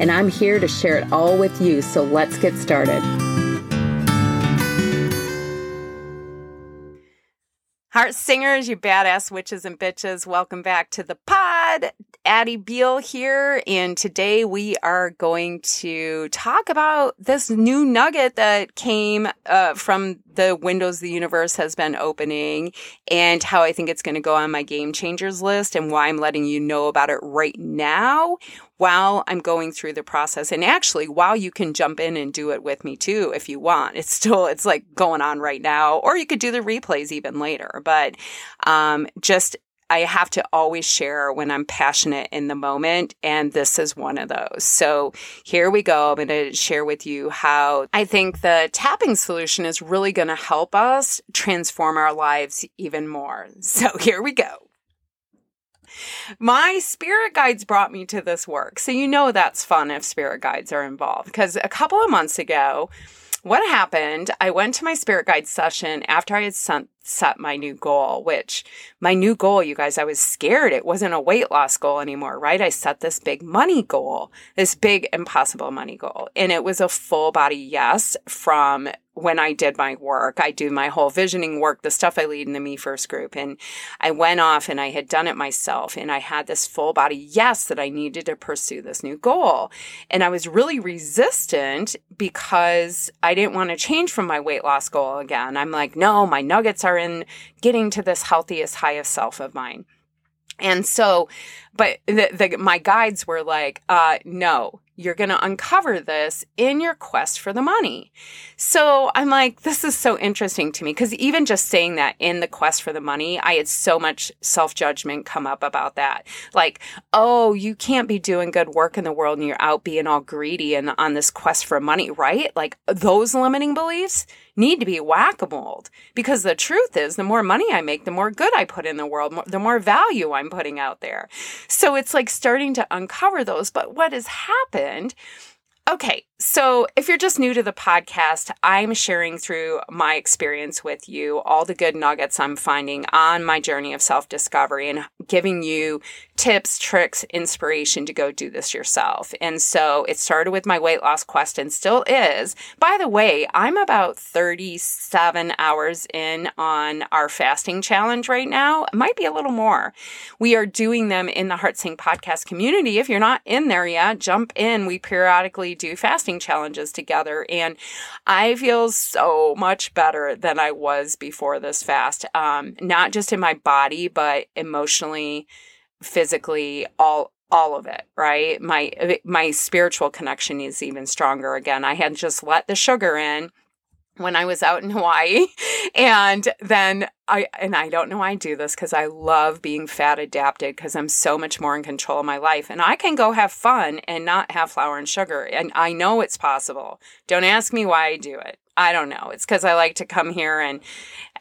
and I'm here to share it all with you. So let's get started. Heart singers, you badass witches and bitches, welcome back to the pod. Addie Beall here, and today we are going to talk about this new nugget that came uh, from the windows the universe has been opening and how I think it's going to go on my game changers list and why I'm letting you know about it right now while I'm going through the process. And actually, while you can jump in and do it with me too, if you want, it's still, it's like going on right now, or you could do the replays even later. But, um, just I have to always share when I'm passionate in the moment. And this is one of those. So here we go. I'm going to share with you how I think the tapping solution is really going to help us transform our lives even more. So here we go. My spirit guides brought me to this work. So you know that's fun if spirit guides are involved. Because a couple of months ago, what happened, I went to my spirit guide session after I had sent, set my new goal, which my new goal, you guys, I was scared. It wasn't a weight loss goal anymore, right? I set this big money goal, this big impossible money goal. And it was a full body yes from when I did my work. I do my whole visioning work, the stuff I lead in the Me First group. And I went off and I had done it myself. And I had this full body yes that I needed to pursue this new goal. And I was really resistant because I didn't want to change from my weight loss goal again. I'm like, no, my nuggets are in getting to this healthiest, highest self of mine. And so, but the, the, my guides were like, uh, no, you're going to uncover this in your quest for the money. So I'm like, this is so interesting to me because even just saying that in the quest for the money, I had so much self judgment come up about that. Like, oh, you can't be doing good work in the world and you're out being all greedy and on this quest for money, right? Like those limiting beliefs need to be whack a mole because the truth is the more money I make, the more good I put in the world, the more value I'm putting out there. So it's like starting to uncover those. But what has happened Okay, so if you're just new to the podcast, I'm sharing through my experience with you all the good nuggets I'm finding on my journey of self discovery and giving you tips, tricks, inspiration to go do this yourself. And so it started with my weight loss quest and still is. By the way, I'm about 37 hours in on our fasting challenge right now. It might be a little more. We are doing them in the Heart Sing podcast community. If you're not in there yet, jump in. We periodically do fasting challenges together. And I feel so much better than I was before this fast. Um, not just in my body, but emotionally physically all all of it right my uh, my spiritual connection is even stronger again i had just let the sugar in when I was out in Hawaii. And then I, and I don't know why I do this because I love being fat adapted because I'm so much more in control of my life. And I can go have fun and not have flour and sugar. And I know it's possible. Don't ask me why I do it. I don't know. It's because I like to come here and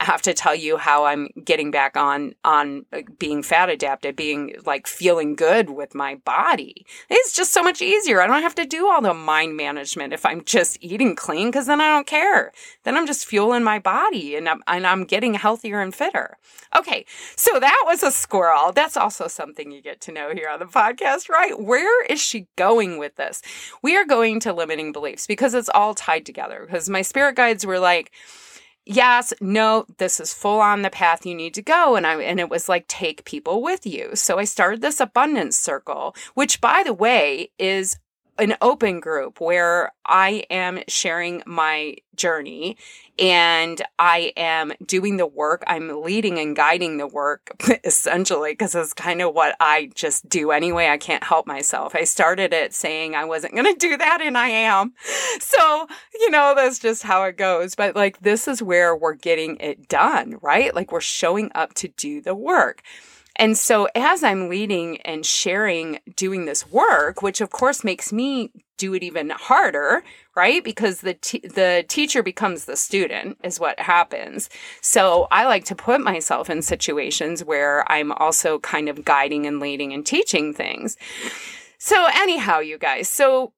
have to tell you how I'm getting back on on uh, being fat adapted, being like feeling good with my body. It's just so much easier. I don't have to do all the mind management if I'm just eating clean because then I don't care. Then I'm just fueling my body and I'm and I'm getting healthier and fitter. Okay, so that was a squirrel. That's also something you get to know here on the podcast, right? Where is she going with this? We are going to limiting beliefs because it's all tied together. Because my spirit spirit guides were like, yes, no, this is full on the path you need to go. And I, and it was like, take people with you. So I started this abundance circle, which by the way is an open group where I am sharing my journey and I am doing the work. I'm leading and guiding the work essentially because it's kind of what I just do anyway. I can't help myself. I started it saying I wasn't going to do that and I am. So, you know, that's just how it goes. But like, this is where we're getting it done, right? Like we're showing up to do the work. And so as I'm leading and sharing doing this work, which of course makes me do it even harder, right? Because the t- the teacher becomes the student is what happens. So I like to put myself in situations where I'm also kind of guiding and leading and teaching things. So anyhow, you guys, so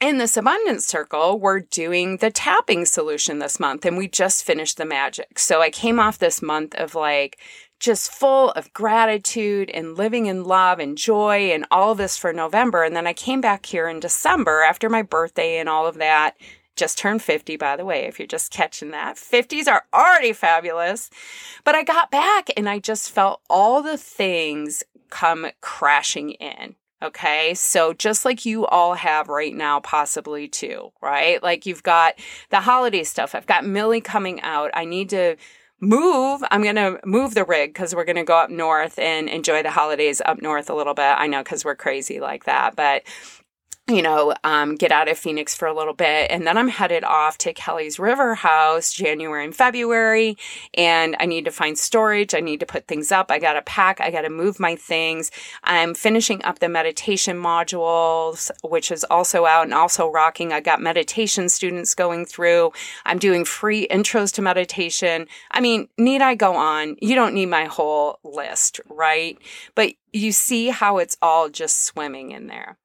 in this abundance circle, we're doing the tapping solution this month and we just finished the magic. So I came off this month of like just full of gratitude and living in love and joy and all this for November. And then I came back here in December after my birthday and all of that. Just turned 50, by the way, if you're just catching that. 50s are already fabulous. But I got back and I just felt all the things come crashing in. Okay. So just like you all have right now, possibly too, right? Like you've got the holiday stuff. I've got Millie coming out. I need to move. I'm going to move the rig because we're going to go up north and enjoy the holidays up north a little bit. I know because we're crazy like that, but you know, um, get out of Phoenix for a little bit. And then I'm headed off to Kelly's River House January and February. And I need to find storage. I need to put things up. I got to pack. I got to move my things. I'm finishing up the meditation modules, which is also out and also rocking. I got meditation students going through. I'm doing free intros to meditation. I mean, need I go on? You don't need my whole list, right? But you see how it's all just swimming in there.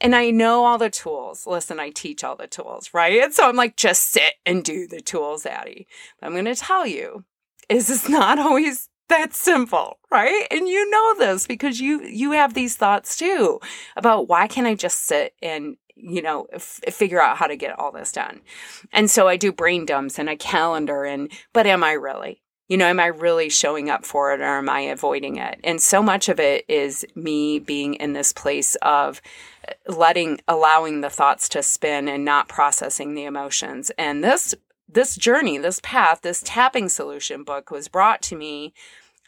And I know all the tools. Listen, I teach all the tools, right? And so I'm like, just sit and do the tools, Addie. But I'm going to tell you, is it's not always that simple, right? And you know this because you you have these thoughts too about why can't I just sit and you know f- figure out how to get all this done. And so I do brain dumps and a calendar and but am I really? you know, am I really showing up for it or am I avoiding it? And so much of it is me being in this place of letting, allowing the thoughts to spin and not processing the emotions. And this, this journey, this path, this tapping solution book was brought to me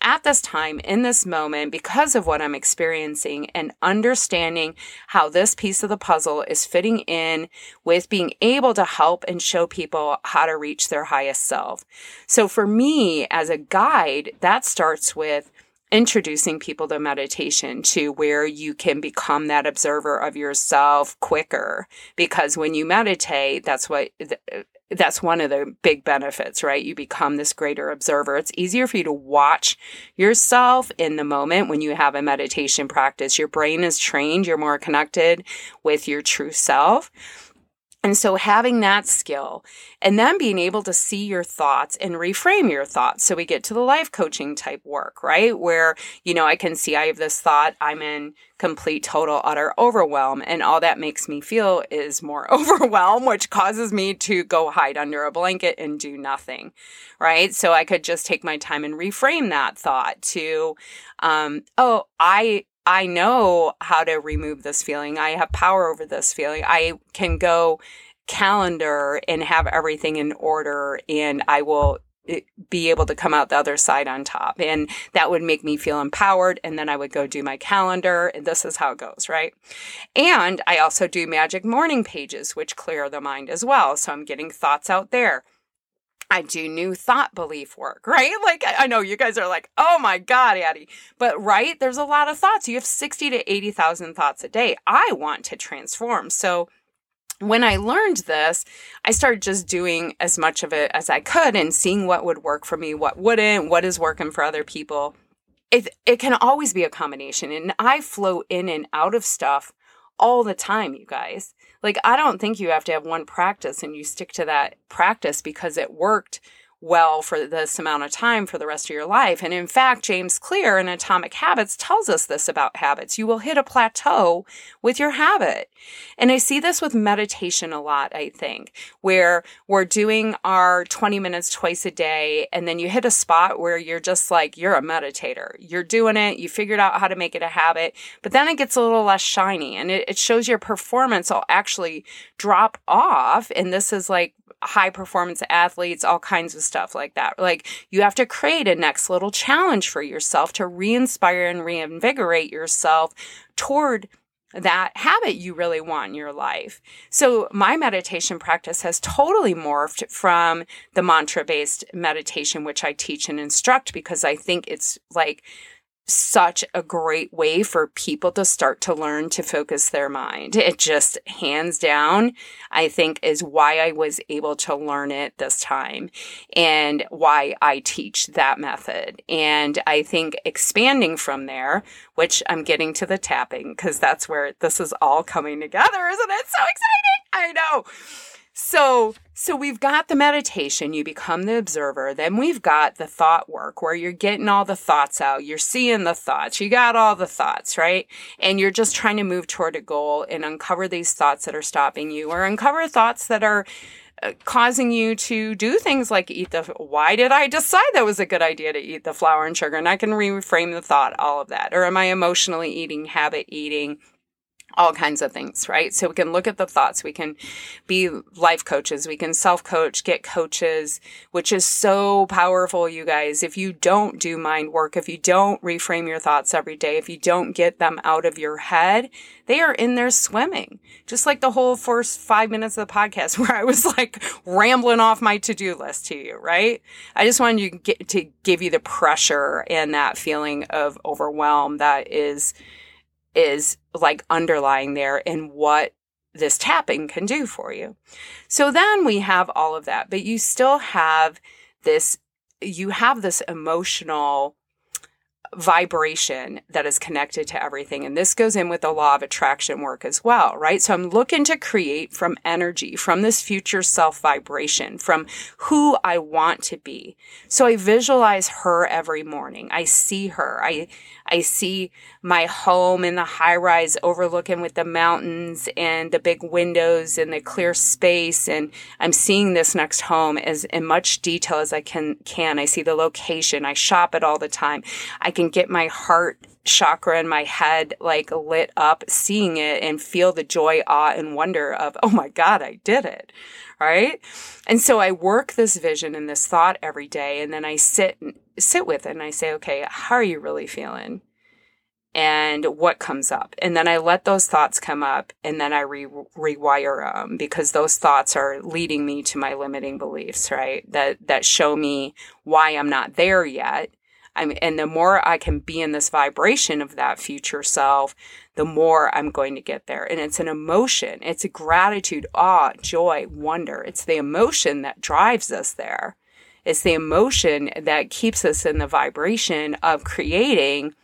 at this time, in this moment, because of what I'm experiencing and understanding how this piece of the puzzle is fitting in with being able to help and show people how to reach their highest self. So for me as a guide, that starts with introducing people to meditation to where you can become that observer of yourself quicker because when you meditate that's what uh, that's one of the big benefits, right? You become this greater observer. It's easier for you to watch yourself in the moment when you have a meditation practice. Your brain is trained, you're more connected with your true self. And so having that skill and then being able to see your thoughts and reframe your thoughts. So we get to the life coaching type work, right? Where, you know, I can see I have this thought, I'm in complete, total, utter overwhelm. And all that makes me feel is more overwhelm, which causes me to go hide under a blanket and do nothing, right? So I could just take my time and reframe that thought to, um, oh, I I know how to remove this feeling. I have power over this feeling. I can go calendar and have everything in order and I will eh, be able to come out the other side on top. And that would make me feel empowered. And then I would go do my calendar. And this is how it goes, right? And I also do magic morning pages, which clear the mind as well. So I'm getting thoughts out there. I do new thought belief work, right? Like, I know you guys are like, oh my God, Addie. But, right, there's a lot of thoughts. You have 60 to 80,000 thoughts a day. I want to transform. So, when I learned this, I started just doing as much of it as I could and seeing what would work for me, what wouldn't, what is working for other people. It, it can always be a combination. And I flow in and out of stuff all the time, you guys. Like, I don't think you have to have one practice and you stick to that practice because it worked well for this amount of time for the rest of your life. And in fact, James Clear in Atomic Habits tells us this about habits. You will hit a plateau with your habit. And I see this with meditation a lot, I think, where we're doing our 20 minutes twice a day. And then you hit a spot where you're just like, you're a meditator. You're doing it. You figured out how to make it a habit, but then it gets a little less shiny and it, it shows your performance will actually drop off. And this is like high performance athletes, all kinds of stuff like that. Like you have to create a next little challenge for yourself to re inspire and reinvigorate yourself toward that habit you really want in your life. So my meditation practice has totally morphed from the mantra based meditation, which I teach and instruct because I think it's like such a great way for people to start to learn to focus their mind. It just hands down, I think is why I was able to learn it this time and why I teach that method. And I think expanding from there, which I'm getting to the tapping because that's where this is all coming together, isn't it? So exciting. I know. So, so we've got the meditation, you become the observer. Then we've got the thought work where you're getting all the thoughts out. You're seeing the thoughts. You got all the thoughts, right? And you're just trying to move toward a goal and uncover these thoughts that are stopping you or uncover thoughts that are uh, causing you to do things like eat the why did i decide that was a good idea to eat the flour and sugar and i can reframe the thought all of that or am i emotionally eating habit eating all kinds of things, right? So we can look at the thoughts. We can be life coaches. We can self coach, get coaches, which is so powerful, you guys. If you don't do mind work, if you don't reframe your thoughts every day, if you don't get them out of your head, they are in there swimming. Just like the whole first five minutes of the podcast where I was like rambling off my to do list to you, right? I just wanted to get to give you the pressure and that feeling of overwhelm that is is like underlying there in what this tapping can do for you. So then we have all of that, but you still have this, you have this emotional vibration that is connected to everything. And this goes in with the law of attraction work as well, right? So I'm looking to create from energy, from this future self vibration, from who I want to be. So I visualize her every morning. I see her. I, I see my home in the high rise overlooking with the mountains and the big windows and the clear space. And I'm seeing this next home as in much detail as I can, can. I see the location. I shop it all the time. I can get my heart chakra in my head like lit up seeing it and feel the joy, awe, and wonder of, oh my God, I did it. Right. And so I work this vision and this thought every day. And then I sit, sit with it and I say, okay, how are you really feeling? and what comes up. And then I let those thoughts come up and then I re- rewire them because those thoughts are leading me to my limiting beliefs, right? That, that show me why I'm not there yet I'm, and the more I can be in this vibration of that future self, the more I'm going to get there. And it's an emotion. It's a gratitude, awe, joy, wonder. It's the emotion that drives us there. It's the emotion that keeps us in the vibration of creating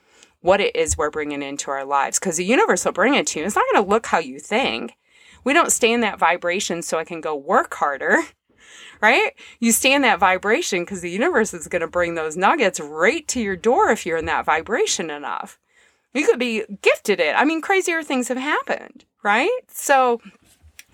what it is we're bringing into our lives. Because the universe will bring it to you. It's not going to look how you think. We don't stay in that vibration so I can go work harder right? You stay in that vibration because the universe is going to bring those nuggets right to your door if you're in that vibration enough. You could be gifted it. I mean, crazier things have happened, right? So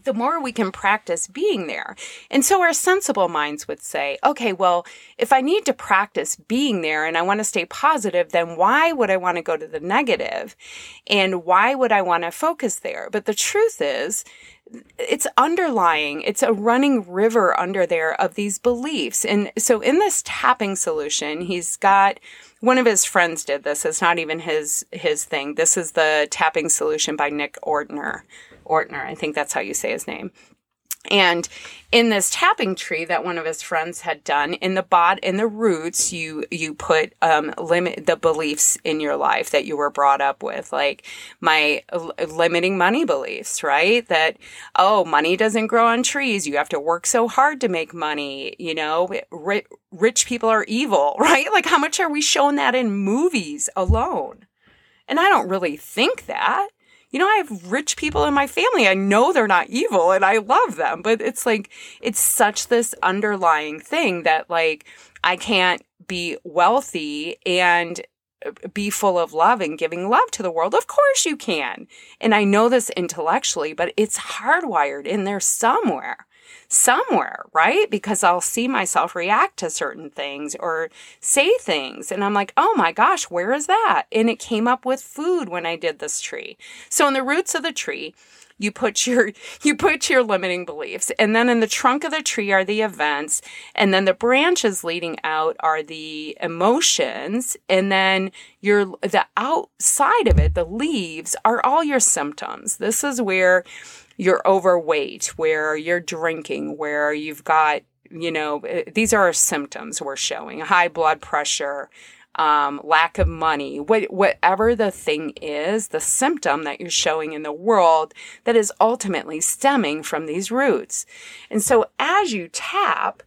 the more we can practice being there. And so our sensible minds would say, okay, well, if I need to practice being there and I want to stay positive, then why would I want to go to the negative? And why would I want to focus there? But the truth is it's underlying, it's a running river under there of these beliefs. And so in this tapping solution, he's got one of his friends did this. It's not even his his thing. This is the tapping solution by Nick Ortner. Ortner, I think that's how you say his name. And in this tapping tree that one of his friends had done, in the bot, in the roots, you you put um, limit the beliefs in your life that you were brought up with, like my l- limiting money beliefs, right? That oh, money doesn't grow on trees. You have to work so hard to make money. You know, ri- rich people are evil, right? Like how much are we shown that in movies alone? And I don't really think that you know, I have rich people in my family. I know they're not evil and I love them, but it's like, it's such this underlying thing that like, I can't be wealthy and uh, be full of love and giving love to the world. Of course you can. And I know this intellectually, but it's hardwired in there somewhere somewhere, right? Because I'll see myself react to certain things or say things. And I'm like, oh my gosh, where is that? And it came up with food when I did this tree. So in the roots of the tree, you put your you put your limiting beliefs and then in the trunk of the tree are the events and then the branches leading out are the emotions and then your the outside of it the leaves are all your symptoms this is where you're overweight, where you're drinking, where you've got, you know, eh, these are symptoms we're showing high blood pressure, um, lack of money, what, whatever the thing is, the symptom that you're showing in the world that is ultimately stemming from these roots. And so as you tap,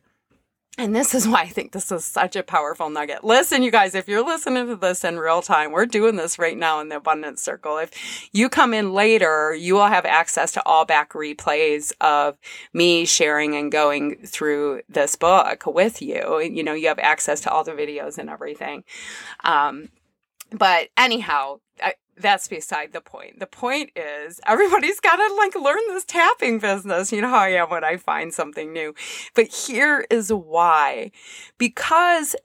and this is why I think this is such a powerful nugget. Listen, you guys, if you're listening to this in real time, we're doing this right now in the abundance circle. If you come in later, you will have access to all back replays of me sharing and going through this book with you. You know, you have access to all the videos and everything. Um, but anyhow, I, that's beside the point. The point is everybody's got to like learn this tapping business. You know how I am when I find something new. But here is why. Because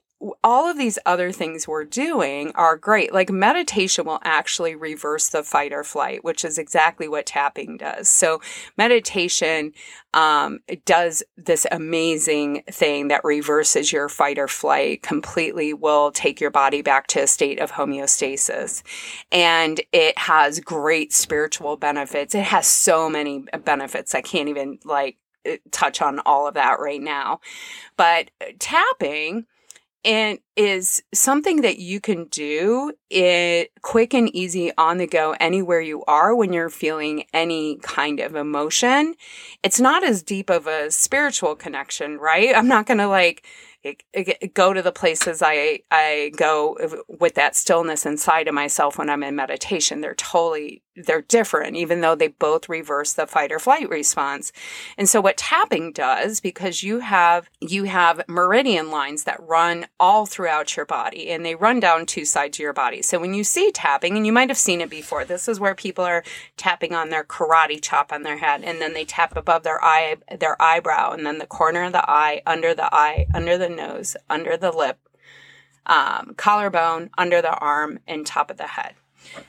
all of these other things we're doing are great. Like meditation will actually reverse the fight or flight, which is exactly what tapping does. So meditation um, does this amazing thing that reverses your fight or flight completely. Will take your body back to a state of homeostasis, and it has great spiritual benefits. It has so many benefits. I can't even like touch on all of that right now, but tapping and is something that you can do it quick and easy on the go anywhere you are when you're feeling any kind of emotion. It's not as deep of a spiritual connection, right? I'm not going to like go to the places I I go with that stillness inside of myself when I'm in meditation. They're totally they're different, even though they both reverse the fight or flight response. And so what tapping does, because you have you have meridian lines that run all throughout your body, and they run down two sides of your body. So when you see tapping, and you might have seen it before, this is where people are tapping on their karate chop on their head, and then they tap above their eye their eyebrow, and then the corner of the eye, under the eye, under the nose, under the lip, um, collarbone, under the arm, and top of the head.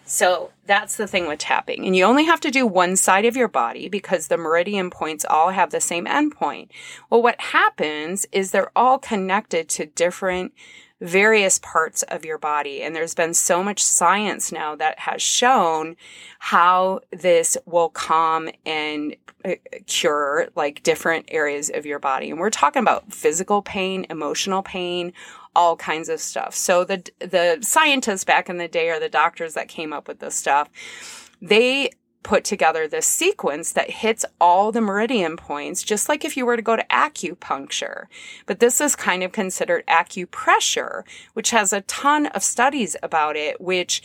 So that's the thing with tapping. And you only have to do one side of your body because the meridian points all have the same endpoint. Well, what happens is they're all connected to different various parts of your body. And there's been so much science now that has shown how this will calm and uh, cure like different areas of your body. And we're talking about physical pain, emotional pain, all kinds of stuff. So the the scientists back in the day or the doctors that came up with this stuff, they put together this sequence that hits all the meridian points, just like if you were to go to acupuncture. But this is kind of considered acupressure, which has a ton of studies about it, which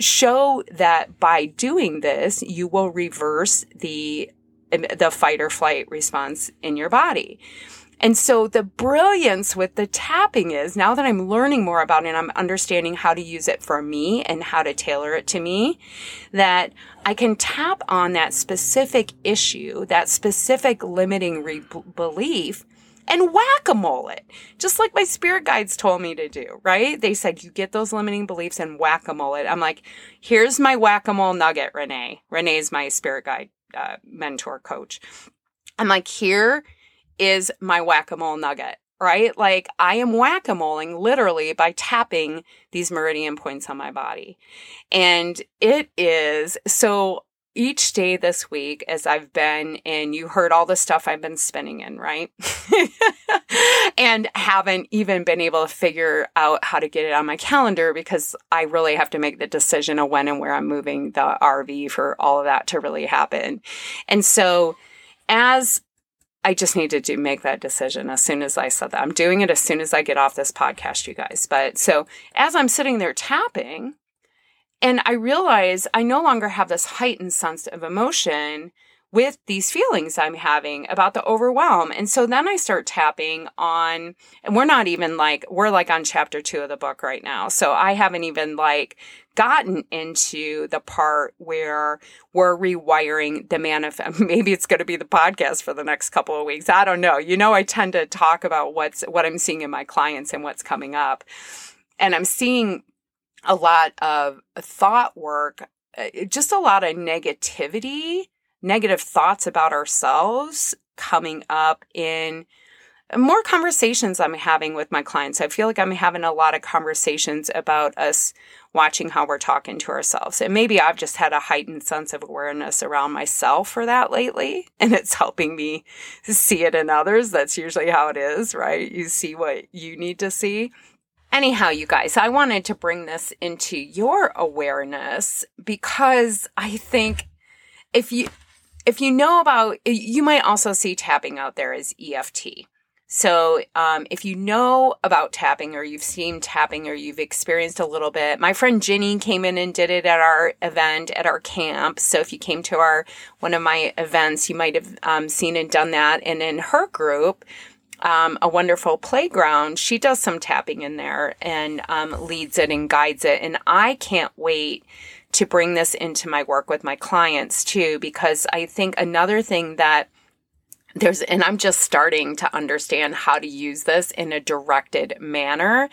show that by doing this, you will reverse the the fight or flight response in your body. And so the brilliance with the tapping is now that I'm learning more about it and I'm understanding how to use it for me and how to tailor it to me, that I can tap on that specific issue, that specific limiting re- belief and whack-a-mole it. Just like my spirit guides told me to do, right? They said, you get those limiting beliefs and whack-a-mole it. I'm like, here's my whack-a-mole nugget, Renee. Renee's my spirit guide uh, mentor coach. I'm like, here is my whack-a-mole nugget, right? Like I am whack-a-moling literally by tapping these meridian points on my body. And it is so each day this week as I've been and you heard all the stuff I've been spinning in, right? and haven't even been able to figure out how to get it on my calendar because I really have to make the decision of when and where I'm moving the RV for all of that to really happen. And so as I just needed to make that decision as soon as I said that. I'm doing it as soon as I get off this podcast, you guys. But so as I'm sitting there tapping, and I realize I no longer have this heightened sense of emotion with these feelings I'm having about the overwhelm. And so then I start tapping on, and we're not even like, we're like on chapter two of the book right now. So I haven't even like gotten into the part where we're rewiring the manifest. Maybe it's going to be the podcast for the next couple of weeks. I don't know. You know, I tend to talk about what's, what I'm seeing in my clients and what's coming up. And I'm seeing a lot of thought work, uh, just a lot of negativity, negative thoughts about ourselves coming up in more conversations I'm having with my clients. I feel like I'm having a lot of conversations about us watching how we're talking to ourselves. And maybe I've just had a heightened sense of awareness around myself for that lately. And it's helping me see it in others. That's usually how it is, right? You see what you need to see. Anyhow, you guys, I wanted to bring this into your awareness because I think if you if you know about you might also see tapping out there as EFT. So, um, if you know about tapping or you've seen tapping or you've experienced a little bit, my friend Ginny came in and did it at our event at our camp. So, if you came to our one of my events, you might have um, seen and done that. And in her group, um, a wonderful playground, she does some tapping in there and um, leads it and guides it. And I can't wait to bring this into my work with my clients too, because I think another thing that there's and I'm just starting to understand how to use this in a directed manner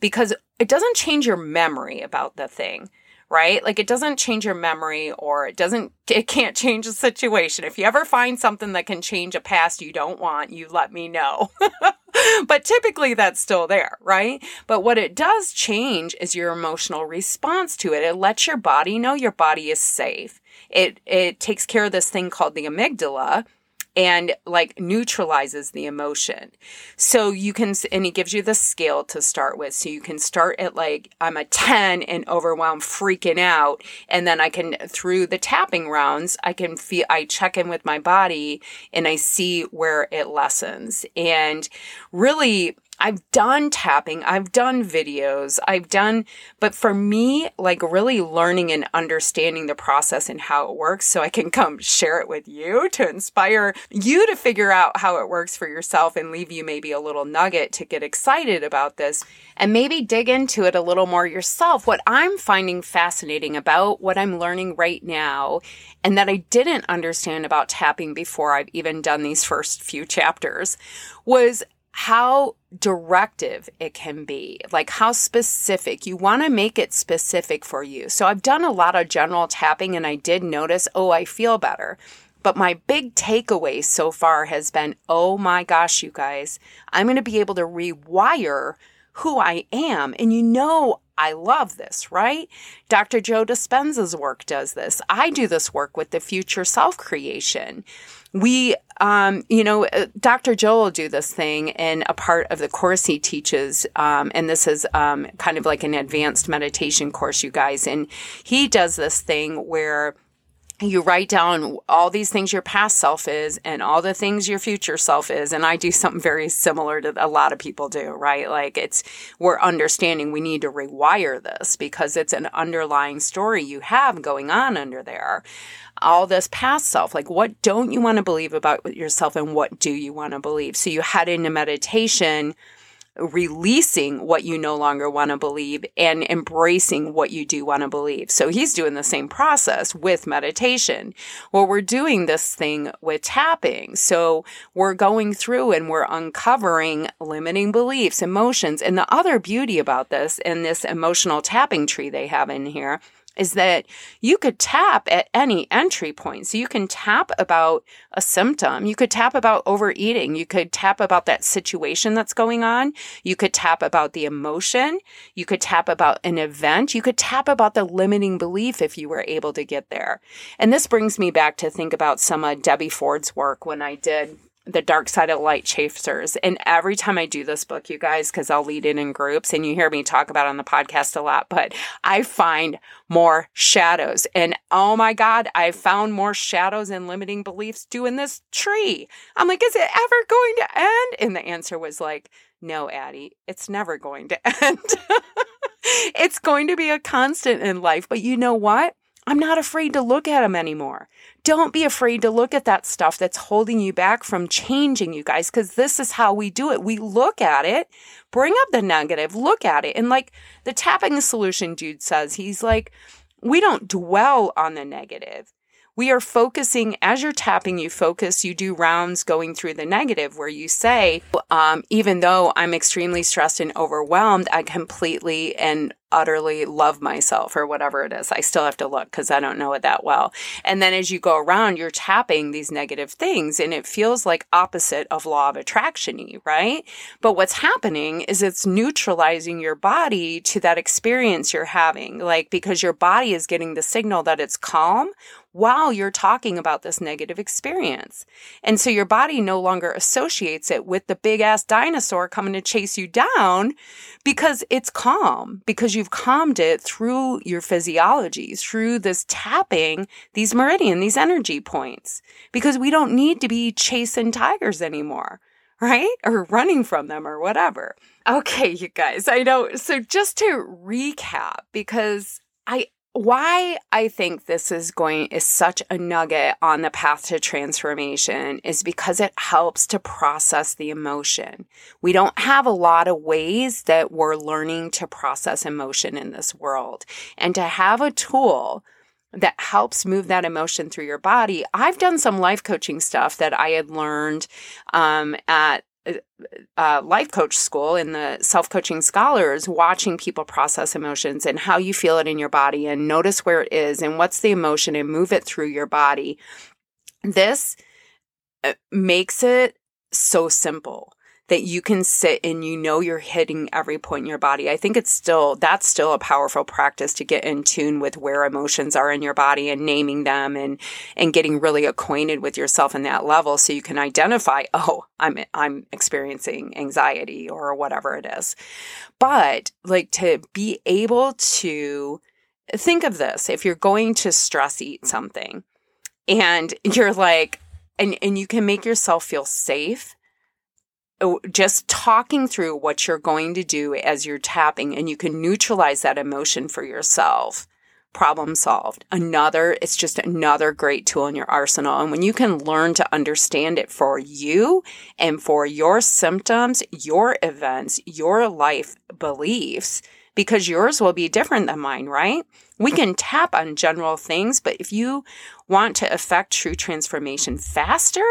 because it doesn't change your memory about the thing right? Like it doesn't change your memory or it doesn't, it can't change the situation. If you ever find something that can change a past you don't want, you let me know. but typically that's still there, right? But what it does change is your emotional response to it. It lets your body know your body is safe. It, it takes care of this thing called the amygdala and like neutralizes the emotion. So you can, and it gives you the scale to start with. So you can start at like, I'm a 10 and overwhelmed, freaking out. And then I can, through the tapping rounds, I can feel, I check in with my body and I see where it lessens. And really, I've done tapping, I've done videos, I've done, but for me, like really learning and understanding the process and how it works so I can come share it with you to inspire you to figure out how it works for yourself and leave you maybe a little nugget to get excited about this and maybe dig into it a little more yourself. What I'm finding fascinating about what I'm learning right now and that I didn't understand about tapping before I've even done these first few chapters was how directive it can be, like how specific. You want to make it specific for you. So I've done a lot of general tapping and I did notice, oh, I feel better. But my big takeaway so far has been, oh my gosh, you guys, I'm going to be able to rewire who I am. And you know, I love this, right? Dr. Joe Dispenza's work does this. I do this work with the future self creation we, um, you know, uh, Dr. Joe will do this thing in a part of the course he teaches. Um, and this is um, kind of like an advanced meditation course, you guys. And he does this thing where you write down all these things your past self is and all the things your future self is. And I do something very similar to a lot of people do, right? Like it's, we're understanding we need to rewire this because it's an underlying story you have going on under there all this past self. Like, what don't you want to believe about yourself and what do you want to believe? So you head into meditation, releasing what you no longer want to believe and embracing what you do want to believe. So he's doing the same process with meditation. Well, we're doing this thing with tapping. So we're going through and we're uncovering limiting beliefs, emotions. And the other beauty about this in this emotional tapping tree they have in here is that you could tap at any entry point. So you can tap about a symptom. You could tap about overeating. You could tap about that situation that's going on. You could tap about the emotion. You could tap about an event. You could tap about the limiting belief if you were able to get there. And this brings me back to think about some of Debbie Ford's work when I did the dark side of light chasers and every time i do this book you guys because i'll lead it in groups and you hear me talk about on the podcast a lot but i find more shadows. And oh my god i found more shadows and limiting beliefs doing this tree. I'm like is it ever going to end? And the answer was like no addie it's never going to end. It's going to be a constant in life. But you know what? I'm not afraid to look at them anymore. Don't be afraid to look at that stuff that's holding you back from changing you guys, because this is how we do it. We look at it, bring up the negative, look at it. And like the tapping solution dude says, he's like, we don't dwell on the negative. We are focusing as you're tapping, you focus, you do rounds going through the negative where you say, um, even though I'm extremely stressed and overwhelmed, I completely and utterly love myself or whatever it is. I still have to look because I don't know it that well. And then as you go around, you're tapping these negative things and it feels like opposite of law of attraction right? But what's happening is it's neutralizing your body to that experience you're having. Like because your body is getting the signal that it's calm while you're talking about this negative experience. And so your body no longer associates it with the big ass dinosaur coming to chase you down because it's calm, because you've calmed it through your physiology, through this tapping these meridian, these energy points, because we don't need to be chasing tigers anymore. Right? Or running from them or whatever. Okay, you guys, I know. So just to recap, because I why I think this is going is such a nugget on the path to transformation is because it helps to process the emotion. We don't have a lot of ways that we're learning to process emotion in this world. And to have a tool that helps move that emotion through your body. I've done some life coaching stuff that I had learned um, at uh, life coach school in the self coaching scholars watching people process emotions and how you feel it in your body and notice where it is and what's the emotion and move it through your body. This uh, makes it so simple that you can sit and you know you're hitting every point in your body. I think it's still, that's still a powerful practice to get in tune with where emotions are in your body and naming them and, and getting really acquainted with yourself in that level so you can identify, oh, I'm, I'm experiencing anxiety or whatever it is. But like to be able to think of this, if you're going to stress eat something and you're like, and, and you can make yourself feel safe just talking through what you're going to do as you're tapping and you can neutralize that emotion for yourself. Problem solved. Another it's just another great tool in your arsenal. And when you can learn to understand it for you and for your symptoms your events your life beliefs because yours will be different than mine right? We can tap on general things but if you want to affect true transformation faster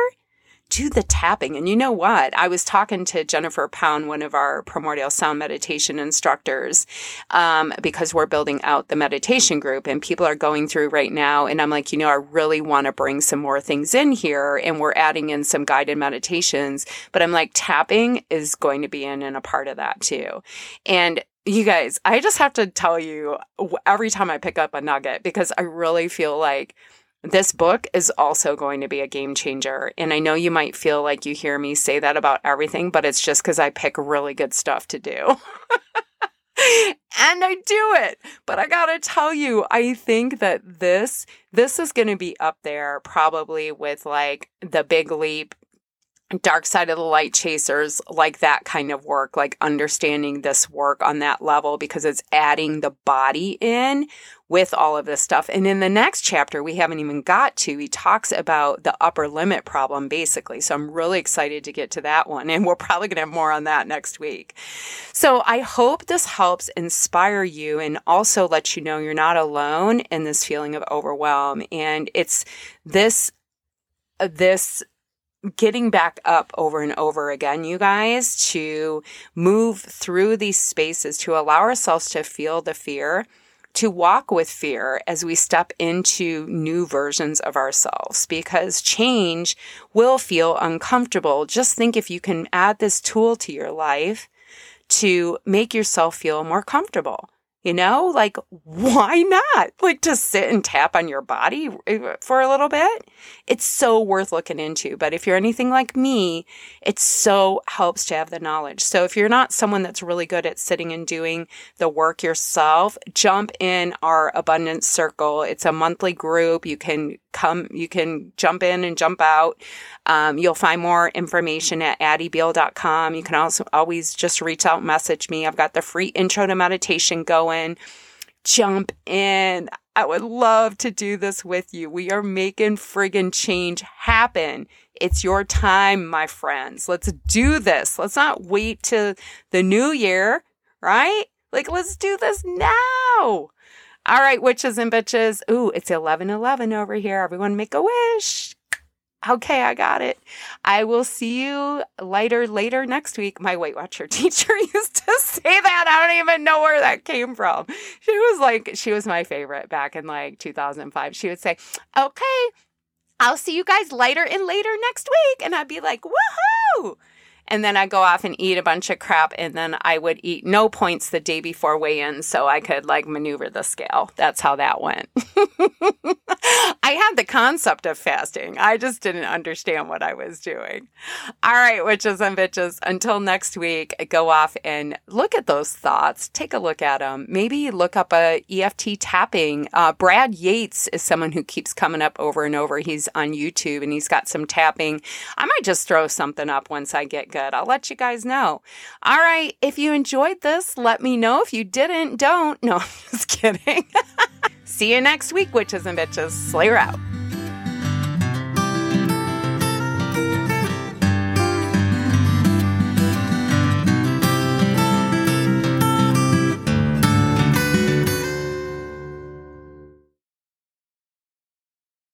do the tapping. And you know what? I was talking to Jennifer Pound, one of our primordial sound meditation instructors, um, because we're building out the meditation group and people are going through right now. And I'm like, you know, I really want to bring some more things in here and we're adding in some guided meditations, but I'm like, tapping is going to be in and a part of that too. And you guys, I just have to tell you every time I pick up a nugget because I really feel like this book is also going to be a game changer. And I know you might feel like you hear me say that about everything, but it's just because I pick really good stuff to do. and I do it. But I got to tell you, I think that this this is going to be up there probably with like the big leap dark side of the light chasers like that kind of work like understanding this work on that level because it's adding the body in with all of this stuff. And in the next chapter we haven't even got to he talks about the upper limit problem basically. So i'm really excited to get to that one and we're probably going to have more on that next week. So i hope this helps inspire you and also let you know you're not alone in this feeling of overwhelm. And it's this uh, this getting back up over and over again, you guys, to move through these spaces, to allow ourselves to feel the fear, to walk with fear as we step into new versions of ourselves because change will feel uncomfortable. Just think if you can add this tool to your life to make yourself feel more comfortable. You know, like, why not? Like to sit and tap on your body eh, for a little bit. It's so worth looking into. But if you're anything like me, it so helps to have the knowledge. So if you're not someone that's really good at sitting and doing the work yourself, jump in our abundance circle. It's a monthly group. You can come, you can jump in and jump out. Um, you'll find more information at addiebeall.com. You can also always just reach out, message me. I've got the free intro to meditation going. Jump in. I would love to do this with you. We are making friggin' change happen. It's your time, my friends. Let's do this. Let's not wait to the new year, right? Like, let's do this now. All right, witches and bitches. Ooh, it's 11 11 over here. Everyone make a wish. Okay, I got it. I will see you later later next week. My Weight Watcher teacher used to say that. I don't even know where that came from. She was like, she was my favorite back in like 2005. She would say, okay, I'll see you guys later and later next week. And I'd be like, woohoo! And then I'd go off and eat a bunch of crap. And then I would eat no points the day before weigh in so I could like maneuver the scale. That's how that went. I had the concept of fasting. I just didn't understand what I was doing. All right, witches and bitches, until next week, go off and look at those thoughts. Take a look at them. Maybe look up a EFT tapping. Uh, Brad Yates is someone who keeps coming up over and over. He's on YouTube and he's got some tapping. I might just throw something up once I get good. I'll let you guys know. All right. If you enjoyed this, let me know. If you didn't, don't. No, I'm just kidding. See you next week, witches and bitches. Slayer out.